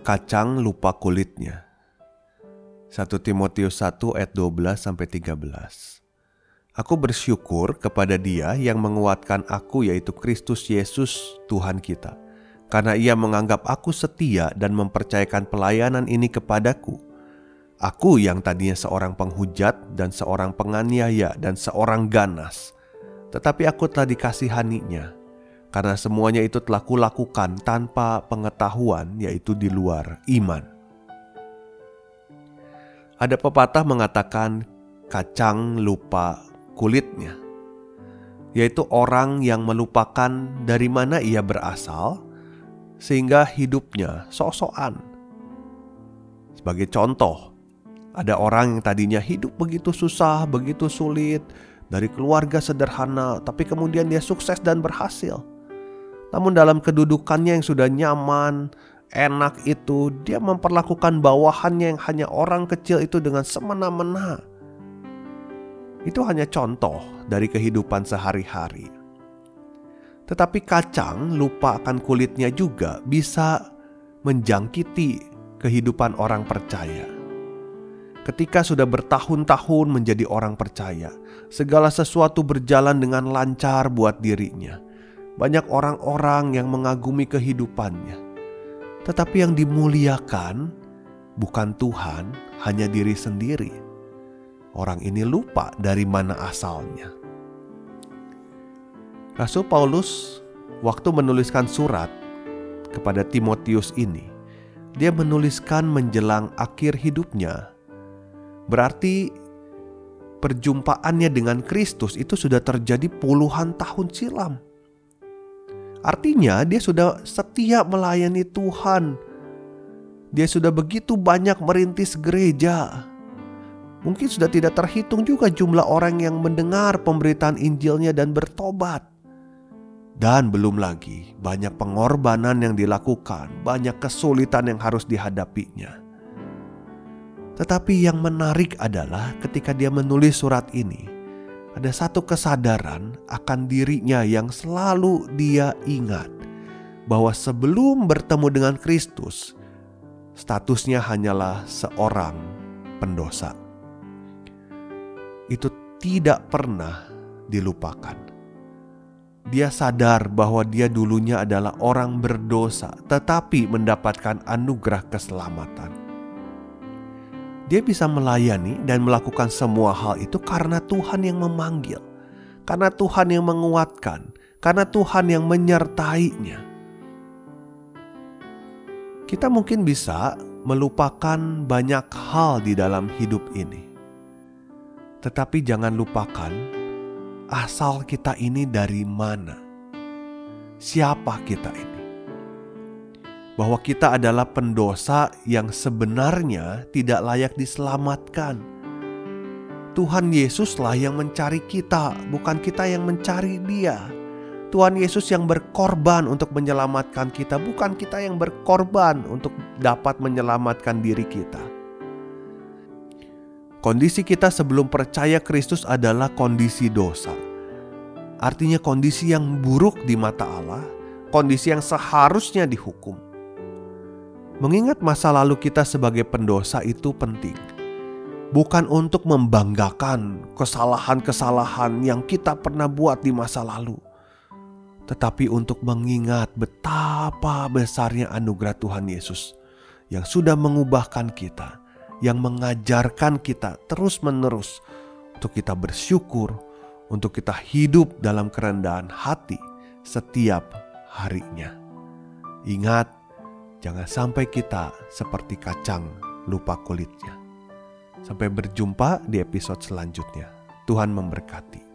Kacang lupa kulitnya. 1 Timotius 1 ayat 12 sampai 13. Aku bersyukur kepada Dia yang menguatkan aku yaitu Kristus Yesus Tuhan kita. Karena Ia menganggap aku setia dan mempercayakan pelayanan ini kepadaku. Aku yang tadinya seorang penghujat dan seorang penganiaya dan seorang ganas. Tetapi aku telah dikasihaninya karena semuanya itu telah kulakukan tanpa pengetahuan, yaitu di luar iman. Ada pepatah mengatakan kacang lupa kulitnya, yaitu orang yang melupakan dari mana ia berasal, sehingga hidupnya sok-sokan. Sebagai contoh, ada orang yang tadinya hidup begitu susah, begitu sulit, dari keluarga sederhana, tapi kemudian dia sukses dan berhasil. Namun dalam kedudukannya yang sudah nyaman, enak itu, dia memperlakukan bawahannya yang hanya orang kecil itu dengan semena-mena. Itu hanya contoh dari kehidupan sehari-hari. Tetapi kacang lupa akan kulitnya juga bisa menjangkiti kehidupan orang percaya. Ketika sudah bertahun-tahun menjadi orang percaya, segala sesuatu berjalan dengan lancar buat dirinya banyak orang-orang yang mengagumi kehidupannya, tetapi yang dimuliakan bukan Tuhan, hanya diri sendiri. Orang ini lupa dari mana asalnya. Rasul Paulus, waktu menuliskan surat kepada Timotius ini, dia menuliskan menjelang akhir hidupnya. Berarti perjumpaannya dengan Kristus itu sudah terjadi puluhan tahun silam. Artinya, dia sudah setia melayani Tuhan. Dia sudah begitu banyak merintis gereja. Mungkin sudah tidak terhitung juga jumlah orang yang mendengar pemberitaan Injilnya dan bertobat. Dan belum lagi banyak pengorbanan yang dilakukan, banyak kesulitan yang harus dihadapinya. Tetapi yang menarik adalah ketika dia menulis surat ini, ada satu kesadaran akan dirinya yang selalu dia ingat bahwa sebelum bertemu dengan Kristus, statusnya hanyalah seorang pendosa. Itu tidak pernah dilupakan. Dia sadar bahwa dia dulunya adalah orang berdosa, tetapi mendapatkan anugerah keselamatan. Dia bisa melayani dan melakukan semua hal itu karena Tuhan yang memanggil, karena Tuhan yang menguatkan, karena Tuhan yang menyertainya. Kita mungkin bisa melupakan banyak hal di dalam hidup ini, tetapi jangan lupakan asal kita ini dari mana, siapa kita ini bahwa kita adalah pendosa yang sebenarnya tidak layak diselamatkan. Tuhan Yesuslah yang mencari kita, bukan kita yang mencari Dia. Tuhan Yesus yang berkorban untuk menyelamatkan kita, bukan kita yang berkorban untuk dapat menyelamatkan diri kita. Kondisi kita sebelum percaya Kristus adalah kondisi dosa. Artinya kondisi yang buruk di mata Allah, kondisi yang seharusnya dihukum. Mengingat masa lalu kita sebagai pendosa itu penting. Bukan untuk membanggakan kesalahan-kesalahan yang kita pernah buat di masa lalu. Tetapi untuk mengingat betapa besarnya anugerah Tuhan Yesus yang sudah mengubahkan kita, yang mengajarkan kita terus-menerus untuk kita bersyukur, untuk kita hidup dalam kerendahan hati setiap harinya. Ingat, Jangan sampai kita seperti kacang lupa kulitnya. Sampai berjumpa di episode selanjutnya. Tuhan memberkati.